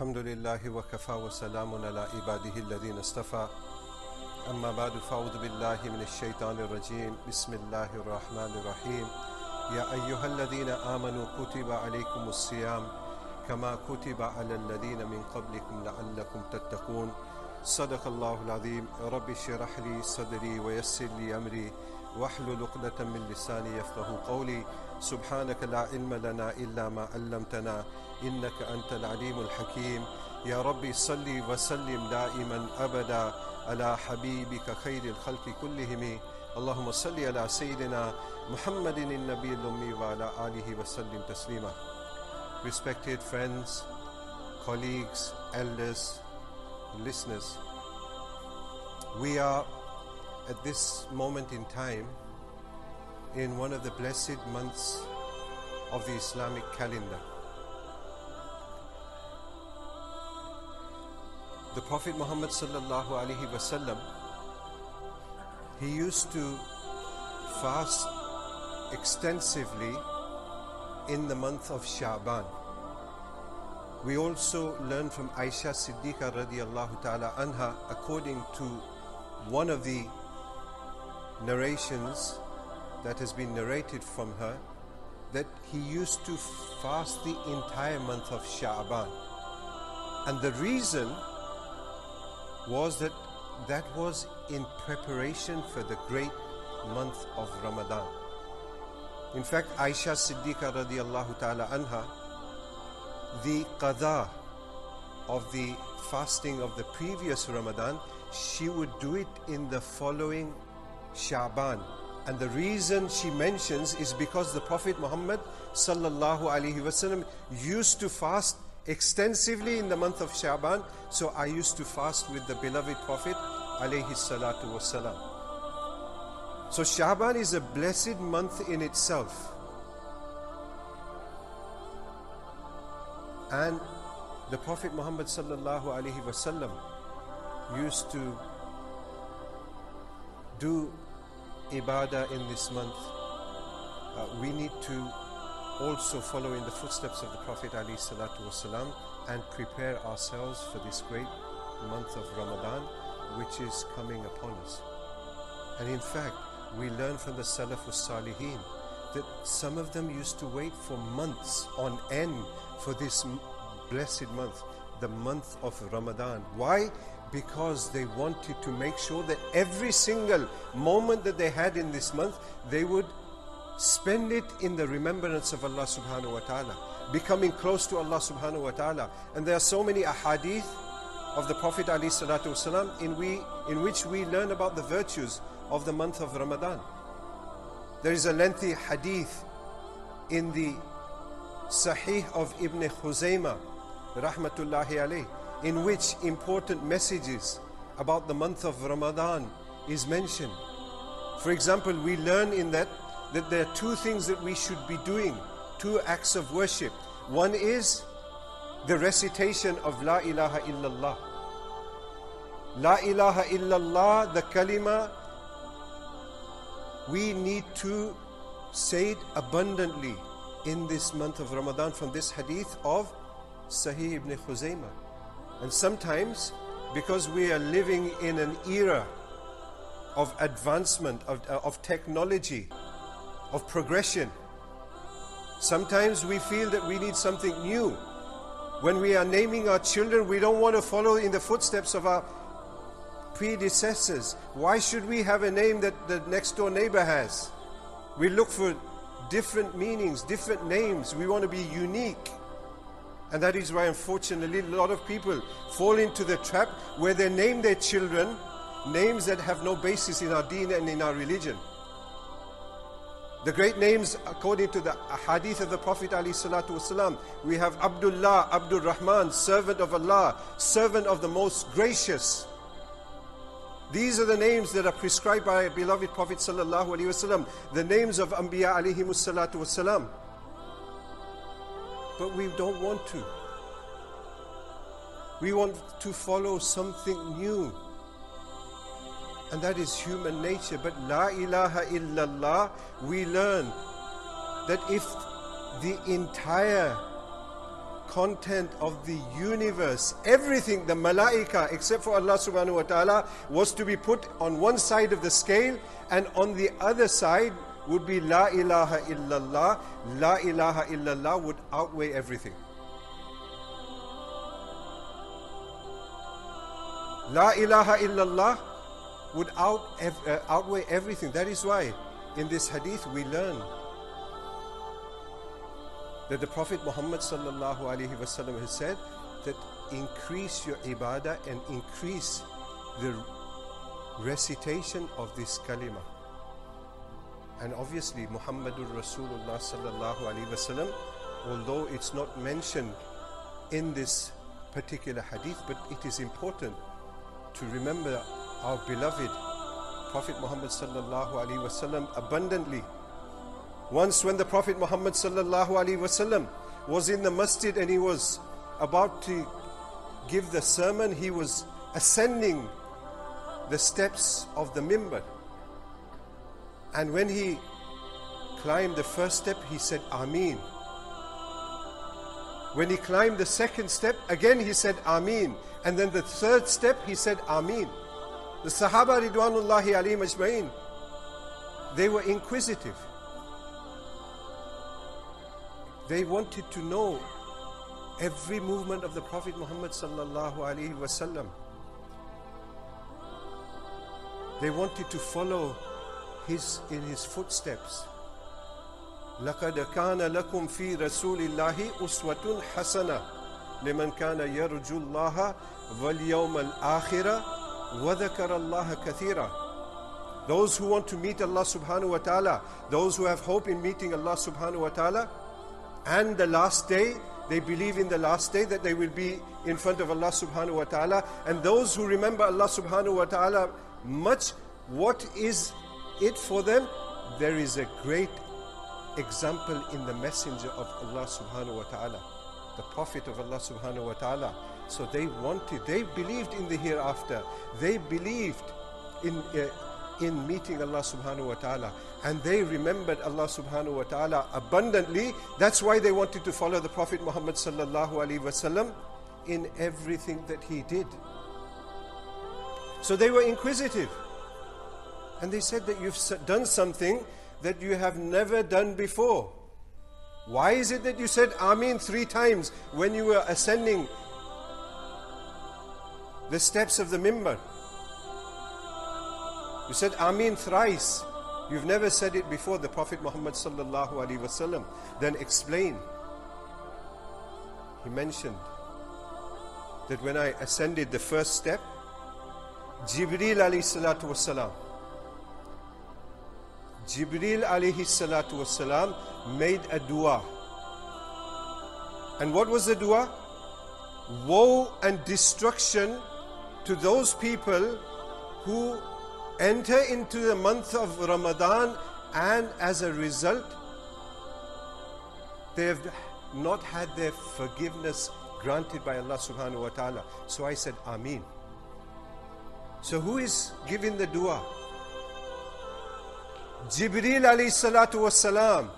الحمد لله وكفى وسلام على عباده الذين اصطفى. أما بعد فأعوذ بالله من الشيطان الرجيم. بسم الله الرحمن الرحيم. يا أيها الذين آمنوا كتب عليكم الصيام كما كتب على الذين من قبلكم لعلكم تتقون. صدق الله العظيم. رب اشرح لي صدري ويسر لي أمري. واحلل عقدة من لساني يفقه قولي. سبحانك لا علم لنا إلا ما علمتنا إنك أنت العليم الحكيم. يا ربي صل وسلم دائما أبدا على حبيبك خير الخلق كلهم. اللهم صل على سيدنا محمد النبي الأمي وعلى آله وسلم تسليما. Respected friends, colleagues, elders, listeners, we are at this moment in time in one of the blessed months of the Islamic calendar. The Prophet Muhammad sallallahu alaihi wasallam he used to fast extensively in the month of Sha'ban. We also learn from Aisha Siddiqa radiallahu ta'ala anha according to one of the narrations that has been narrated from her that he used to fast the entire month of Sha'ban. And the reason was that that was in preparation for the great month of Ramadan. In fact, Aisha Siddiqa radiallahu ta'ala anha, the qada of the fasting of the previous Ramadan, she would do it in the following Sha'ban. And the reason she mentions is because the Prophet Muhammad sallallahu alaihi wasallam used to fast extensively in the month of Sha'ban. So I used to fast with the beloved Prophet alayhi salatu wasalam. So Sha'ban is a blessed month in itself. And the Prophet Muhammad sallallahu alaihi wasallam used to do ibadah in this month. Uh, we need to also follow in the footsteps of the Prophet wasalam and prepare ourselves for this great month of Ramadan which is coming upon us. And in fact, we learn from the Salafus Salihin that some of them used to wait for months on end for this blessed month, the month of Ramadan. Why? Because they wanted to make sure that every single moment that they had in this month, they would spend it in the remembrance of Allah subhanahu wa ta'ala, becoming close to Allah subhanahu wa ta'ala. And there are so many ahadith of the Prophet ﷺ in, we, in which we learn about the virtues of the month of Ramadan. There is a lengthy hadith in the Sahih of Ibn Khuzaymah, rahmatullahi alayh, in which important messages about the month of Ramadan is mentioned. For example, we learn in that that there are two things that we should be doing, two acts of worship. One is the recitation of La ilaha illallah. La ilaha illallah, the kalima, we need to say it abundantly in this month of Ramadan from this hadith of Sahih ibn Khuzaymah. And sometimes, because we are living in an era of advancement, of, uh, of technology, of progression, sometimes we feel that we need something new. When we are naming our children, we don't want to follow in the footsteps of our predecessors. Why should we have a name that the next door neighbor has? We look for different meanings, different names. We want to be unique. And that is why, unfortunately, a lot of people fall into the trap where they name their children names that have no basis in our deen and in our religion. The great names, according to the hadith of the Prophet ﷺ, we have Abdullah, Abdul Rahman, servant of Allah, servant of the most gracious. These are the names that are prescribed by beloved Prophet ﷺ, the names of Anbiya alayhi salatu. But we don't want to. We want to follow something new. And that is human nature. But La ilaha illallah, we learn that if the entire content of the universe, everything, the malaika, except for Allah subhanahu wa ta'ala, was to be put on one side of the scale, and on the other side would be La ilaha illallah. La ilaha illallah would outweigh everything. La ilaha illallah would out, uh, outweigh everything. That is why in this hadith we learn that the Prophet Muhammad sallallahu alaihi wasallam has said that increase your ibadah and increase the recitation of this kalima. And obviously Muhammadur Rasulullah sallallahu alaihi wasallam, although it's not mentioned in this particular hadith, but it is important to remember our beloved Prophet Muhammad sallallahu alaihi wasallam abundantly. Once when the Prophet Muhammad sallallahu alaihi wasallam was in the masjid and he was about to give the sermon, he was ascending the steps of the mimbar. And when he climbed the first step, he said, Amin. When he climbed the second step, again he said, Amin. And then the third step, he said, Amin. The Sahaba Ridwanullahi alayhim ajma'in, they were inquisitive. They wanted to know every movement of the Prophet Muhammad sallallahu alaihi wasallam. They wanted to follow his in his footsteps. لقد كان لكم في رسول الله أسوة حسنة لمن كان يرجو الله واليوم الآخرة وذكر الله كثيرا Those who want to meet Allah subhanahu wa ta'ala, those who have hope in meeting Allah subhanahu wa ta'ala, and the last day, they believe in the last day that they will be in front of Allah subhanahu wa ta'ala. And those who remember Allah subhanahu wa ta'ala much, what is it for them? There is a great example in the messenger of Allah subhanahu wa ta'ala, the Prophet of Allah subhanahu wa ta'ala. So they wanted, they believed in the hereafter. They believed in, uh, in meeting Allah subhanahu wa ta'ala. And they remembered Allah subhanahu wa ta'ala abundantly. That's why they wanted to follow the Prophet Muhammad sallallahu alaihi wasallam in everything that he did. So they were inquisitive. And they said that you've done something that you have never done before. Why is it that you said Amin three times when you were ascending the steps of the mimbar? You said Amin thrice. You've never said it before, the Prophet Muhammad sallallahu alaihi wasallam. Then explain. He mentioned that when I ascended the first step, Jibril alayhi salatu wasalam, Jibreel alayhi salatu wasalam made a dua. And what was the dua? Woe and destruction to those people who enter into the month of Ramadan and as a result they have not had their forgiveness granted by Allah subhanahu wa ta'ala. So I said Ameen. So who is giving the dua? Jibreel alayhi salatu wasalam.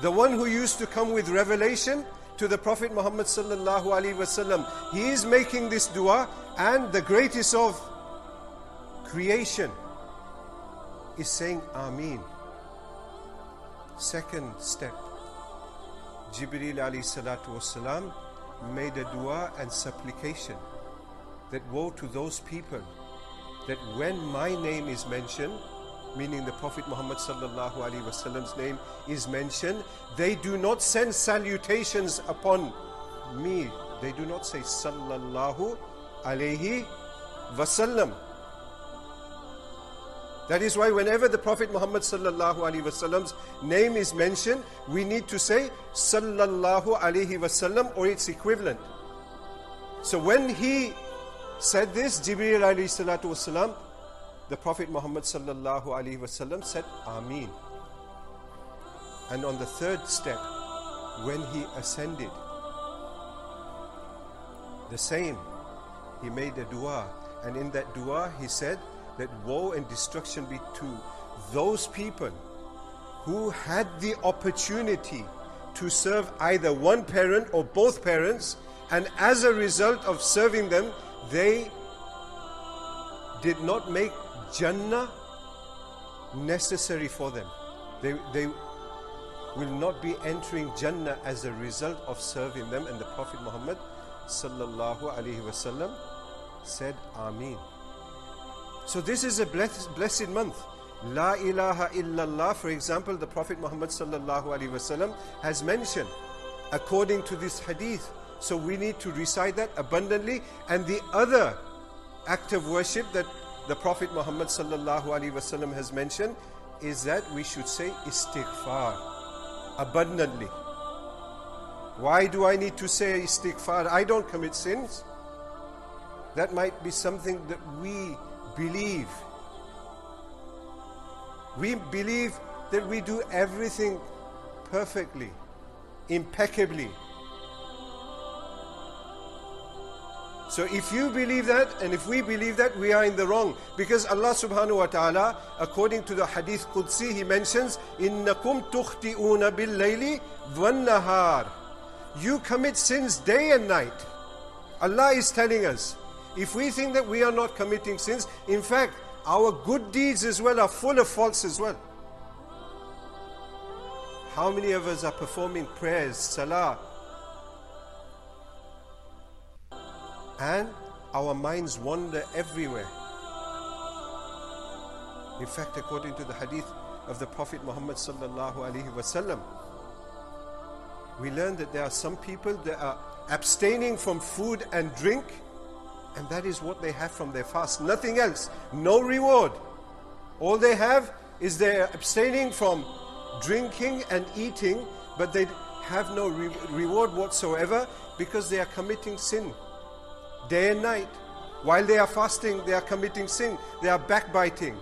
The one who used to come with revelation to the Prophet Muhammad sallallahu alaihi wasallam. He is making this dua and the greatest of creation is saying Ameen. Second step. Jibreel alayhi salatu wasalam made a dua and supplication that woe to those people that when my name is mentioned, meaning the Prophet Muhammad sallallahu alaihi wasallam's name is mentioned, they do not send salutations upon me. They do not say sallallahu alaihi wasallam. That is why whenever the Prophet Muhammad sallallahu alaihi wasallam's name is mentioned, we need to say sallallahu alaihi wasallam or its equivalent. So when he said this, Jibreel alayhi salatu wasalam, the Prophet Muhammad sallallahu alaihi wasallam said Ameen. And on the third step, when he ascended, the same, he made a dua. And in that dua, he said that woe and destruction be to those people who had the opportunity to serve either one parent or both parents, and as a result of serving them, they did not make Jannah necessary for them. They, they will not be entering Jannah as a result of serving them. And the Prophet Muhammad sallallahu alaihi wasallam said, Ameen. So this is a blessed, blessed month. La ilaha illallah, for example, the Prophet Muhammad sallallahu alaihi wasallam has mentioned according to this hadith. So we need to recite that abundantly. And the other act of worship that the Prophet Muhammad sallallahu alaihi wasallam has mentioned is that we should say istighfar abundantly. Why do I need to say istighfar? I don't commit sins. That might be something that we believe we believe that we do everything perfectly, impeccably. So if you believe that and if we believe that, we are in the wrong. Because Allah subhanahu wa ta'ala, according to the hadith Qudsi, He mentions, إِنَّكُمْ تُخْتِئُونَ بِاللَّيْلِ وَالنَّهَارِ You commit sins day and night. Allah is telling us, if we think that we are not committing sins, in fact, our good deeds as well are full of faults as well. How many of us are performing prayers, salah, and our minds wander everywhere? In fact, according to the hadith of the Prophet Muhammad sallallahu alaihi wasallam, we learn that there are some people that are abstaining from food and drink and that is what they have from their fast. Nothing else. No reward. All they have is they're abstaining from drinking and eating, but they have no re- reward whatsoever because they are committing sin day and night. While they are fasting, they are committing sin. They are backbiting.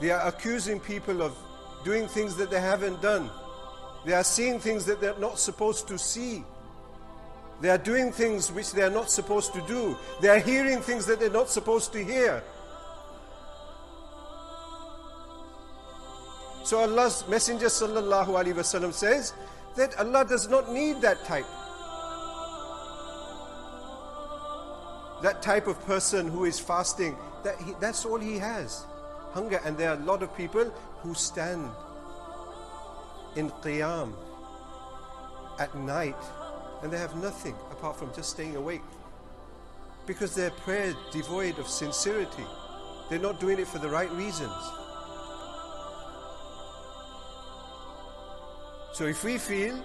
They are accusing people of doing things that they haven't done. They are seeing things that they're not supposed to see. They are doing things which they are not supposed to do. They are hearing things that they're not supposed to hear. So Allah's Messenger sallallahu alaihi wasallam says that Allah does not need that type. That type of person who is fasting, that he, that's all he has. Hunger. And there are a lot of people who stand in qiyam at night and they have nothing apart from just staying awake. Because their prayer devoid of sincerity. They're not doing it for the right reasons. So if we feel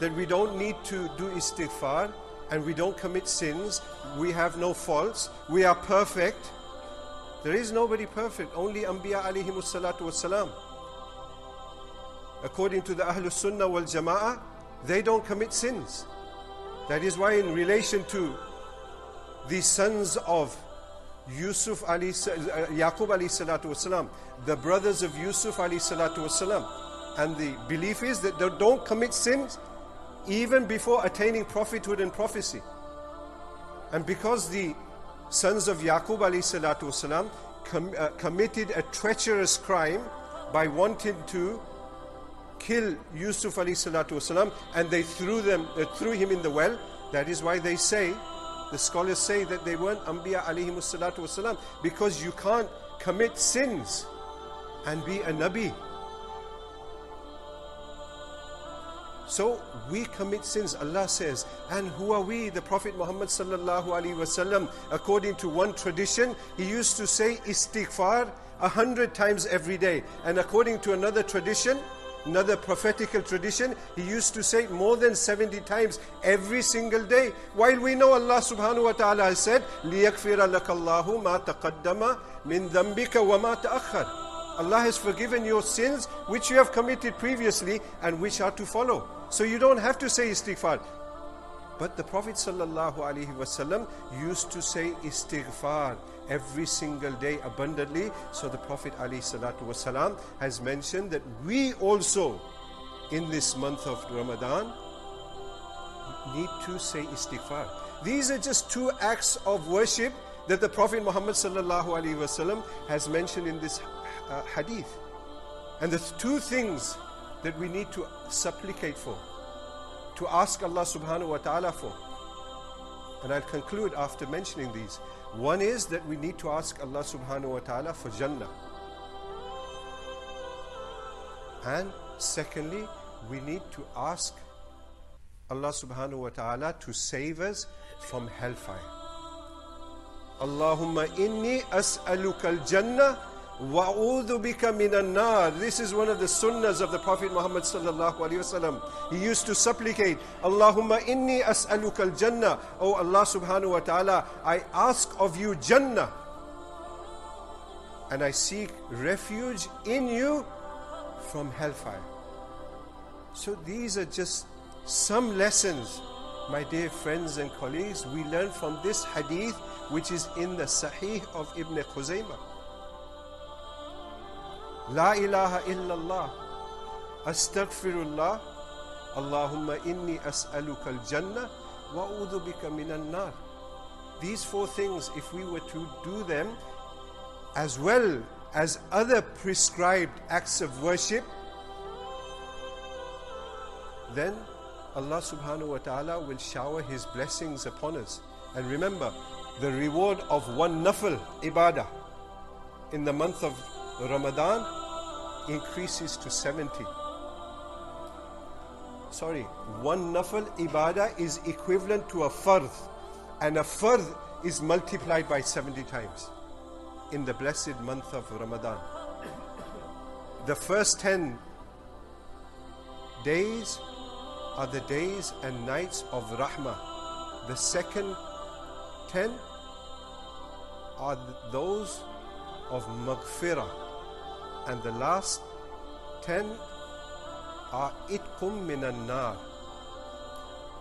that we don't need to do istighfar and we don't commit sins, we have no faults, we are perfect. There is nobody perfect, only Anbiya alayhimus salatu wasalam. According to the Ahlul Sunnah wal Jama'ah, they don't commit sins. That is why, in relation to the sons of Yusuf Ali, uh, Yaqub Ali salatu wasalam, the brothers of Yusuf Ali salatu wasalam, and the belief is that they don't commit sins even before attaining prophethood and prophecy. And because the sons of Yaqub Ali com, uh, committed a treacherous crime by wanting to kill Yusuf wasalam and they threw them they threw him in the well that is why they say the scholars say that they weren't anbiya wasalam because you can't commit sins and be a nabi so we commit sins Allah says and who are we the prophet Muhammad sallallahu alaihi wasallam according to one tradition he used to say istighfar a hundred times every day and according to another tradition Another prophetical tradition, he used to say more than 70 times every single day. While we know Allah subhanahu wa ta'ala has said, لِيَكْفِرَ لَكَ اللَّهُ مَا تَقَدَّمَ مِن ذَنْبِكَ وَمَا تَأَخَّرَ Allah has forgiven your sins which you have committed previously and which are to follow. So you don't have to say istighfar. But the Prophet ﷺ used to say istighfar every single day abundantly. So the Prophet ﷺ has mentioned that we also in this month of Ramadan need to say istighfar. These are just two acts of worship that the Prophet Muhammad ﷺ has mentioned in this uh, hadith. And the two things that we need to supplicate for, to ask Allah subhanahu wa ta'ala for. And I'll conclude after mentioning these. One is that we need to ask Allah subhanahu wa ta'ala for Jannah. And secondly, we need to ask Allah subhanahu wa ta'ala to save us from hellfire. Allahumma inni as'aluka al-jannah wa'udhu bika minan nar. This is one of the sunnahs of the Prophet Muhammad sallallahu alaihi wasallam. He used to supplicate, Allahumma inni as'aluka al-jannah. Oh Allah subhanahu wa ta'ala, I ask of you Jannah. And I seek refuge in you from hellfire. So these are just some lessons, my dear friends and colleagues, we learn from this hadith which is in the Sahih of Ibn Khuzaymah. La ilaha illallah, astaghfirullah, Allahumma inni as'aluka al-jannah wa bika minan nar. These four things, if we were to do them as well as other prescribed acts of worship, then Allah subhanahu wa ta'ala will shower His blessings upon us. And remember, the reward of one nafil ibadah in the month of Ramadan increases to 70. Sorry, one nafil ibadah is equivalent to a fard, and a fard is multiplied by 70 times in the blessed month of Ramadan. The first 10 days are the days and nights of Rahmah. The second 10 are those of Maghfirah. And the last 10 are Itqun minan nar.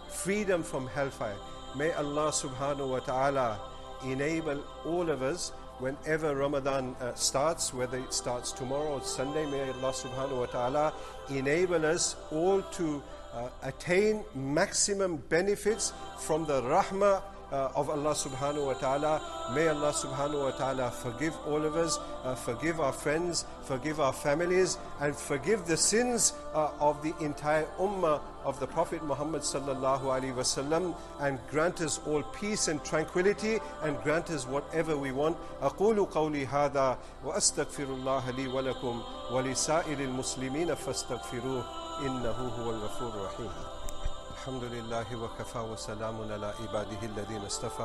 Freedom from hellfire. May Allah subhanahu wa ta'ala enable all of us whenever Ramadan uh, starts, whether it starts tomorrow or Sunday, may Allah subhanahu wa ta'ala enable us all to uh, attain maximum benefits from the rahmah uh, of Allah subhanahu wa ta'ala. May Allah subhanahu wa ta'ala forgive all of us, uh, forgive our friends, forgive our families, and forgive the sins uh, of the entire ummah of the Prophet Muhammad sallallahu alaihi wasallam, and grant us all peace and tranquility, and grant us whatever we want. أقول قولي هذا وأستغفر الله لي ولكم ولسائر المسلمين فاستغفروه إنه هو الغفور الرحيم الحمد لله وكفى وسلام على عباده الذين اصطفى